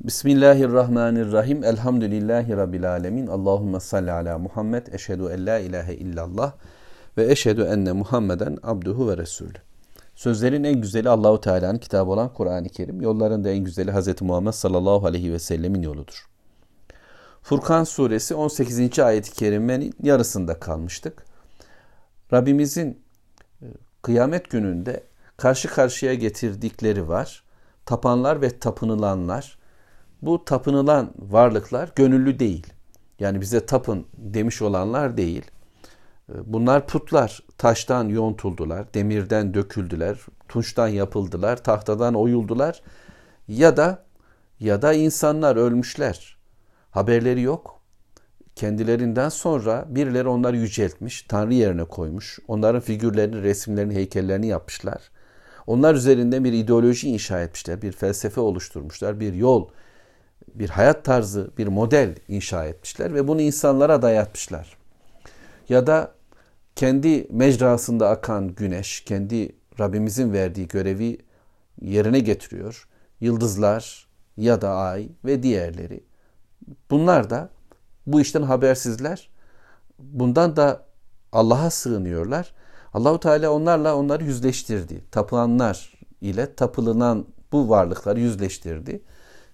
Bismillahirrahmanirrahim. Elhamdülillahi Rabbil alemin. Allahümme salli ala Muhammed. Eşhedü en la ilahe illallah. Ve eşhedü enne Muhammeden abduhu ve resulü. Sözlerin en güzeli Allahu Teala'nın kitabı olan Kur'an-ı Kerim. Yolların da en güzeli Hz. Muhammed sallallahu aleyhi ve sellemin yoludur. Furkan suresi 18. ayet-i kerimenin yarısında kalmıştık. Rabbimizin e, kıyamet gününde karşı karşıya getirdikleri var. Tapanlar ve tapınılanlar. Bu tapınılan varlıklar gönüllü değil. Yani bize tapın demiş olanlar değil. E, bunlar putlar. Taştan yontuldular, demirden döküldüler, tunçtan yapıldılar, tahtadan oyuldular. Ya da ya da insanlar ölmüşler. Haberleri yok. Kendilerinden sonra birileri onları yüceltmiş, Tanrı yerine koymuş. Onların figürlerini, resimlerini, heykellerini yapmışlar. Onlar üzerinde bir ideoloji inşa etmişler, bir felsefe oluşturmuşlar, bir yol, bir hayat tarzı, bir model inşa etmişler ve bunu insanlara dayatmışlar. Ya da kendi mecrasında akan güneş, kendi Rabbimizin verdiği görevi yerine getiriyor. Yıldızlar ya da ay ve diğerleri. Bunlar da bu işten habersizler. Bundan da Allah'a sığınıyorlar. Allahu Teala onlarla onları yüzleştirdi. Tapılanlar ile tapılınan bu varlıkları yüzleştirdi.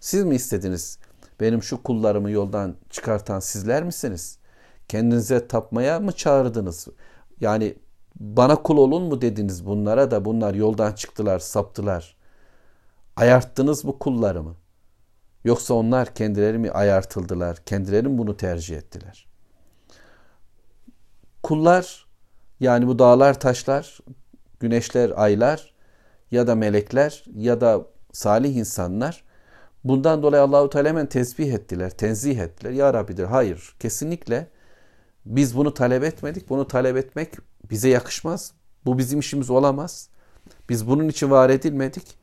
Siz mi istediniz? Benim şu kullarımı yoldan çıkartan sizler misiniz? Kendinize tapmaya mı çağırdınız? Yani bana kul olun mu dediniz bunlara da bunlar yoldan çıktılar, saptılar. Ayarttınız mı kullarımı? Yoksa onlar kendileri mi ayartıldılar? Kendileri mi bunu tercih ettiler? Kullar yani bu dağlar, taşlar, güneşler, aylar ya da melekler ya da salih insanlar bundan dolayı Allahu Teala hemen tesbih ettiler, tenzih ettiler. Ya Rabbidir. Hayır, kesinlikle biz bunu talep etmedik. Bunu talep etmek bize yakışmaz. Bu bizim işimiz olamaz. Biz bunun için var edilmedik.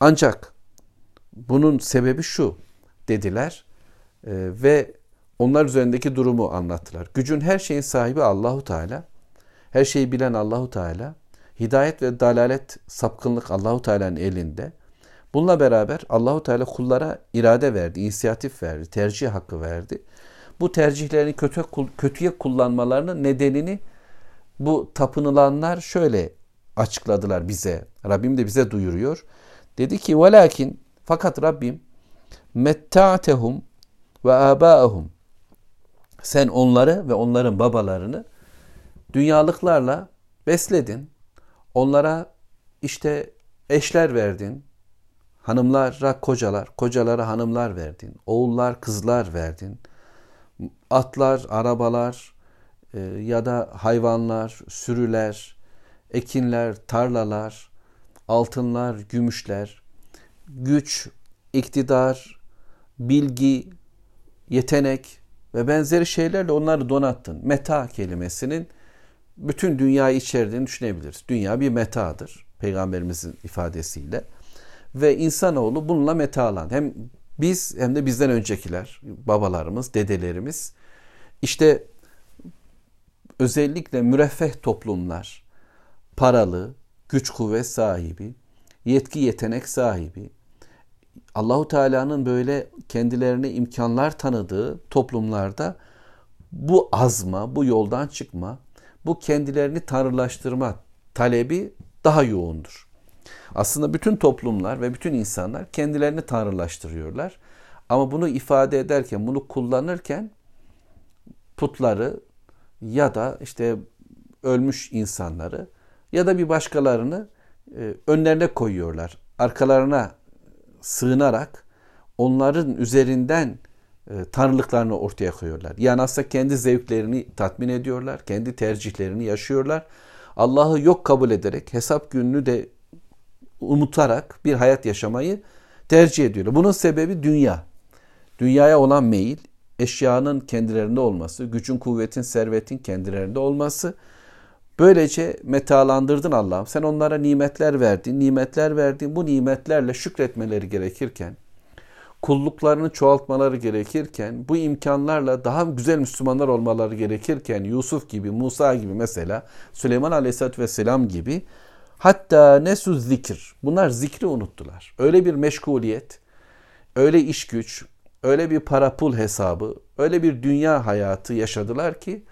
Ancak bunun sebebi şu dediler e, ve onlar üzerindeki durumu anlattılar. Gücün her şeyin sahibi Allahu Teala. Her şeyi bilen Allahu Teala. Hidayet ve dalalet, sapkınlık Allahu Teala'nın elinde. Bununla beraber Allahu Teala kullara irade verdi, inisiyatif verdi, tercih hakkı verdi. Bu tercihlerini kötü, kötüye kullanmalarının nedenini bu tapınılanlar şöyle açıkladılar bize. Rabbim de bize duyuruyor. Dedi ki velakin fakat Rabbim metta'tehum ve abaahum sen onları ve onların babalarını dünyalıklarla besledin. Onlara işte eşler verdin. Hanımlara kocalar, kocalara hanımlar verdin. Oğullar, kızlar verdin. Atlar, arabalar e, ya da hayvanlar, sürüler, ekinler, tarlalar, altınlar, gümüşler, güç, iktidar, bilgi, yetenek ve benzeri şeylerle onları donattın. Meta kelimesinin bütün dünyayı içerdiğini düşünebiliriz. Dünya bir metadır peygamberimizin ifadesiyle. Ve insanoğlu bununla metalan. Hem biz hem de bizden öncekiler, babalarımız, dedelerimiz işte özellikle müreffeh toplumlar, paralı, güç kuvvet sahibi, yetki yetenek sahibi, Allahu Teala'nın böyle kendilerine imkanlar tanıdığı toplumlarda bu azma, bu yoldan çıkma, bu kendilerini tanrılaştırma talebi daha yoğundur. Aslında bütün toplumlar ve bütün insanlar kendilerini tanrılaştırıyorlar. Ama bunu ifade ederken, bunu kullanırken putları ya da işte ölmüş insanları ya da bir başkalarını e, önlerine koyuyorlar. Arkalarına sığınarak onların üzerinden e, tanrılıklarını ortaya koyuyorlar. Yani aslında kendi zevklerini tatmin ediyorlar, kendi tercihlerini yaşıyorlar. Allah'ı yok kabul ederek, hesap gününü de umutarak bir hayat yaşamayı tercih ediyorlar. Bunun sebebi dünya. Dünyaya olan meyil, eşyanın kendilerinde olması, gücün, kuvvetin, servetin kendilerinde olması. Böylece metalandırdın Allah'ım. Sen onlara nimetler verdin, nimetler verdin. Bu nimetlerle şükretmeleri gerekirken, kulluklarını çoğaltmaları gerekirken, bu imkanlarla daha güzel Müslümanlar olmaları gerekirken, Yusuf gibi, Musa gibi mesela, Süleyman Aleyhisselatü Vesselam gibi, hatta nesu zikir, bunlar zikri unuttular. Öyle bir meşguliyet, öyle iş güç, öyle bir para pul hesabı, öyle bir dünya hayatı yaşadılar ki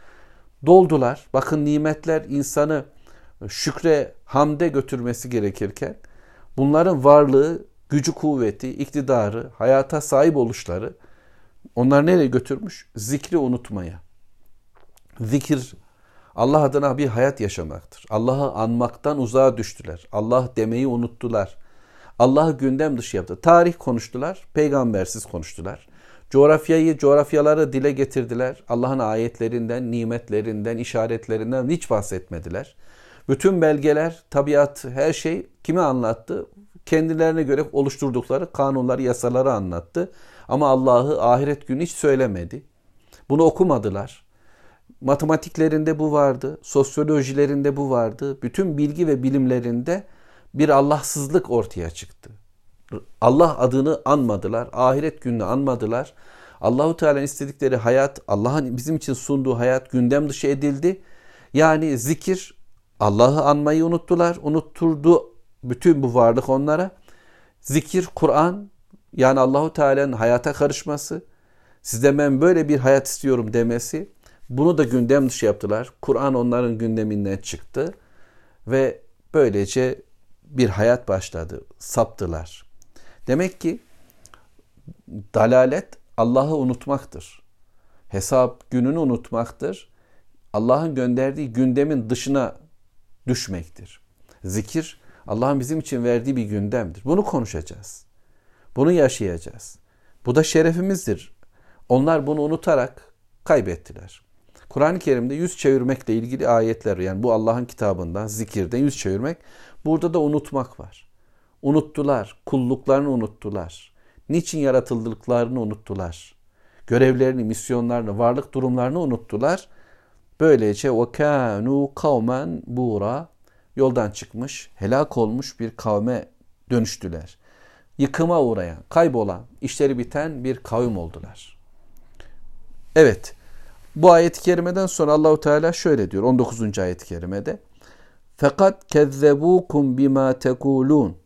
doldular. Bakın nimetler insanı şükre, hamde götürmesi gerekirken bunların varlığı, gücü kuvveti, iktidarı, hayata sahip oluşları onlar nereye götürmüş? Zikri unutmaya. Zikir Allah adına bir hayat yaşamaktır. Allah'ı anmaktan uzağa düştüler. Allah demeyi unuttular. Allah'ı gündem dışı yaptı. Tarih konuştular, peygambersiz konuştular. Coğrafyayı, coğrafyaları dile getirdiler. Allah'ın ayetlerinden, nimetlerinden, işaretlerinden hiç bahsetmediler. Bütün belgeler, tabiat, her şey kime anlattı? Kendilerine göre oluşturdukları kanunları, yasaları anlattı. Ama Allah'ı ahiret günü hiç söylemedi. Bunu okumadılar. Matematiklerinde bu vardı, sosyolojilerinde bu vardı. Bütün bilgi ve bilimlerinde bir Allahsızlık ortaya çıktı. Allah adını anmadılar, ahiret gününü anmadılar. Allahu Teala'nın istedikleri hayat, Allah'ın bizim için sunduğu hayat gündem dışı edildi. Yani zikir, Allah'ı anmayı unuttular. Unutturdu bütün bu varlık onlara. Zikir, Kur'an, yani Allahu Teala'nın hayata karışması, sizde ben böyle bir hayat istiyorum demesi, bunu da gündem dışı yaptılar. Kur'an onların gündeminden çıktı ve böylece bir hayat başladı. Saptılar. Demek ki dalalet Allah'ı unutmaktır. Hesap gününü unutmaktır. Allah'ın gönderdiği gündemin dışına düşmektir. Zikir Allah'ın bizim için verdiği bir gündemdir. Bunu konuşacağız. Bunu yaşayacağız. Bu da şerefimizdir. Onlar bunu unutarak kaybettiler. Kur'an-ı Kerim'de yüz çevirmekle ilgili ayetler yani bu Allah'ın kitabından zikirden yüz çevirmek burada da unutmak var. Unuttular, kulluklarını unuttular. Niçin yaratıldıklarını unuttular. Görevlerini, misyonlarını, varlık durumlarını unuttular. Böylece o kanu kavmen bura yoldan çıkmış, helak olmuş bir kavme dönüştüler. Yıkıma uğrayan, kaybolan, işleri biten bir kavim oldular. Evet. Bu ayet-i kerimeden sonra Allahu Teala şöyle diyor 19. ayet-i kerimede. Fakat kezzebukum bima tekulun.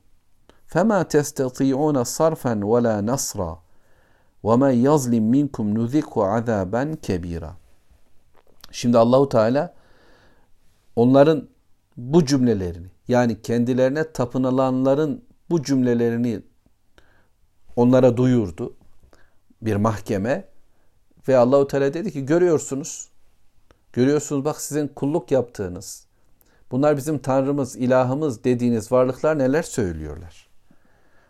Fema testati'un sarfen ve la nasra. Ve men yazlim minkum nuziku azaben kebira. Şimdi Allahu Teala onların bu cümlelerini yani kendilerine tapınılanların bu cümlelerini onlara duyurdu. Bir mahkeme ve Allahu Teala dedi ki görüyorsunuz. Görüyorsunuz bak sizin kulluk yaptığınız. Bunlar bizim tanrımız, ilahımız dediğiniz varlıklar neler söylüyorlar.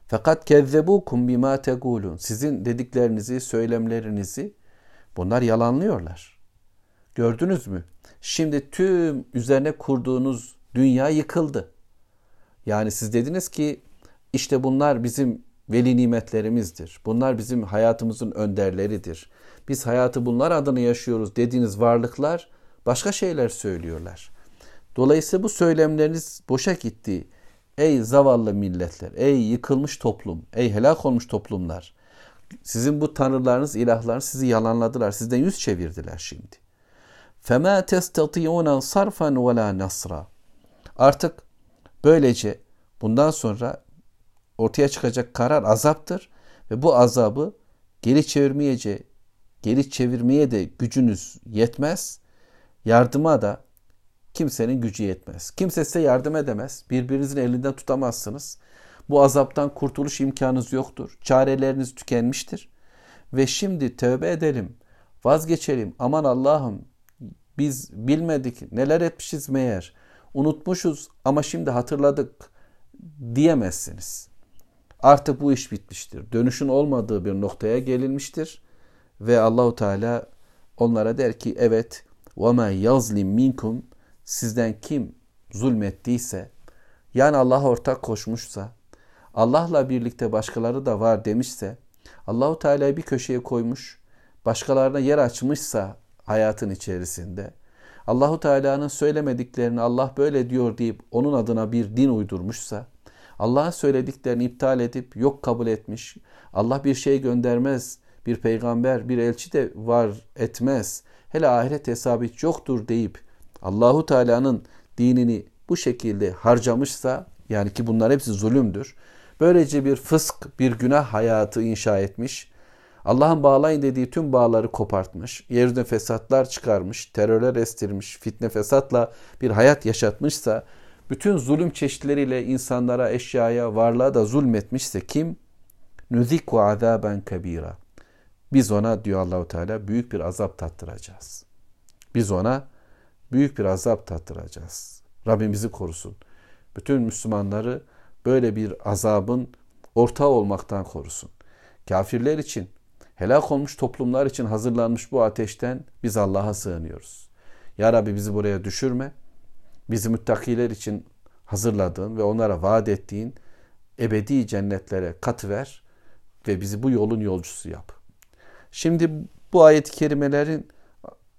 Fakat kezzebukum bima tegulun. Sizin dediklerinizi, söylemlerinizi bunlar yalanlıyorlar. Gördünüz mü? Şimdi tüm üzerine kurduğunuz dünya yıkıldı. Yani siz dediniz ki işte bunlar bizim veli nimetlerimizdir. Bunlar bizim hayatımızın önderleridir Biz hayatı bunlar adına yaşıyoruz dediğiniz varlıklar başka şeyler söylüyorlar. Dolayısıyla bu söylemleriniz boşa gitti. Ey zavallı milletler, ey yıkılmış toplum, ey helak olmuş toplumlar. Sizin bu tanrılarınız, ilahlarınız sizi yalanladılar. Sizden yüz çevirdiler şimdi. فَمَا تَسْتَطِيعُونَ صَرْفًا وَلَا نَصْرًا Artık böylece bundan sonra ortaya çıkacak karar azaptır ve bu azabı geri çevirmeyece geri çevirmeye de gücünüz yetmez. Yardıma da kimsenin gücü yetmez. Kimse size yardım edemez. Birbirinizin elinden tutamazsınız. Bu azaptan kurtuluş imkanınız yoktur. Çareleriniz tükenmiştir. Ve şimdi tövbe edelim. Vazgeçelim. Aman Allah'ım biz bilmedik neler etmişiz meğer. Unutmuşuz ama şimdi hatırladık diyemezsiniz. Artık bu iş bitmiştir. Dönüşün olmadığı bir noktaya gelinmiştir. Ve Allahu Teala onlara der ki evet وَمَا يَظْلِمْ minkum sizden kim zulmettiyse yani Allah'a ortak koşmuşsa Allah'la birlikte başkaları da var demişse Allahu Teala'yı bir köşeye koymuş başkalarına yer açmışsa hayatın içerisinde Allahu Teala'nın söylemediklerini Allah böyle diyor deyip onun adına bir din uydurmuşsa Allah'ın söylediklerini iptal edip yok kabul etmiş. Allah bir şey göndermez. bir peygamber, bir elçi de var etmez. Hele ahiret hesabı hiç yoktur deyip Allahu Teala'nın dinini bu şekilde harcamışsa yani ki bunlar hepsi zulümdür. Böylece bir fısk, bir günah hayatı inşa etmiş. Allah'ın bağlayın dediği tüm bağları kopartmış. Yeryüzüne fesatlar çıkarmış, terörler estirmiş, fitne fesatla bir hayat yaşatmışsa, bütün zulüm çeşitleriyle insanlara, eşyaya, varlığa da zulmetmişse kim? Nüziku azaben kabira. Biz ona diyor Allahu Teala büyük bir azap tattıracağız. Biz ona büyük bir azap tattıracağız. Rabbimizi korusun. Bütün Müslümanları böyle bir azabın ortağı olmaktan korusun. Kafirler için, helak olmuş toplumlar için hazırlanmış bu ateşten biz Allah'a sığınıyoruz. Ya Rabbi bizi buraya düşürme. Bizi müttakiler için hazırladığın ve onlara vaat ettiğin ebedi cennetlere katıver ve bizi bu yolun yolcusu yap. Şimdi bu ayet-i kerimelerin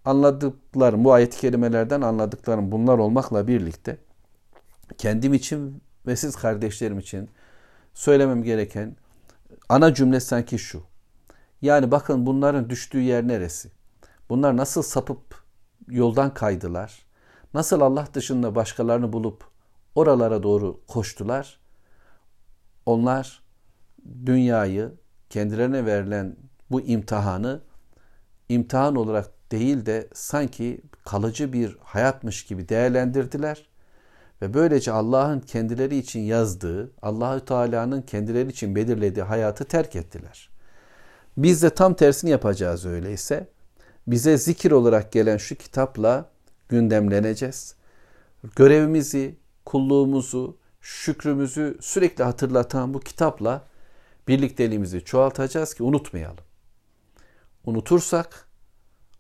anladıklarım, bu ayet-i kerimelerden anladıklarım bunlar olmakla birlikte kendim için ve siz kardeşlerim için söylemem gereken ana cümle sanki şu. Yani bakın bunların düştüğü yer neresi? Bunlar nasıl sapıp yoldan kaydılar? Nasıl Allah dışında başkalarını bulup oralara doğru koştular? Onlar dünyayı kendilerine verilen bu imtihanı imtihan olarak değil de sanki kalıcı bir hayatmış gibi değerlendirdiler ve böylece Allah'ın kendileri için yazdığı, Allahü Teala'nın kendileri için belirlediği hayatı terk ettiler. Biz de tam tersini yapacağız öyleyse. Bize zikir olarak gelen şu kitapla gündemleneceğiz. Görevimizi, kulluğumuzu, şükrümüzü sürekli hatırlatan bu kitapla birlikteliğimizi çoğaltacağız ki unutmayalım. Unutursak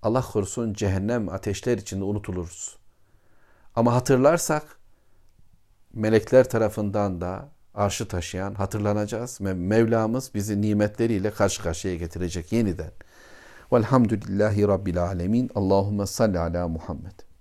Allah korusun cehennem ateşler içinde unutuluruz. Ama hatırlarsak melekler tarafından da arşı taşıyan hatırlanacağız. Mevlamız bizi nimetleriyle karşı karşıya getirecek yeniden. Velhamdülillahi Rabbil Alemin. Allahümme salli ala Muhammed.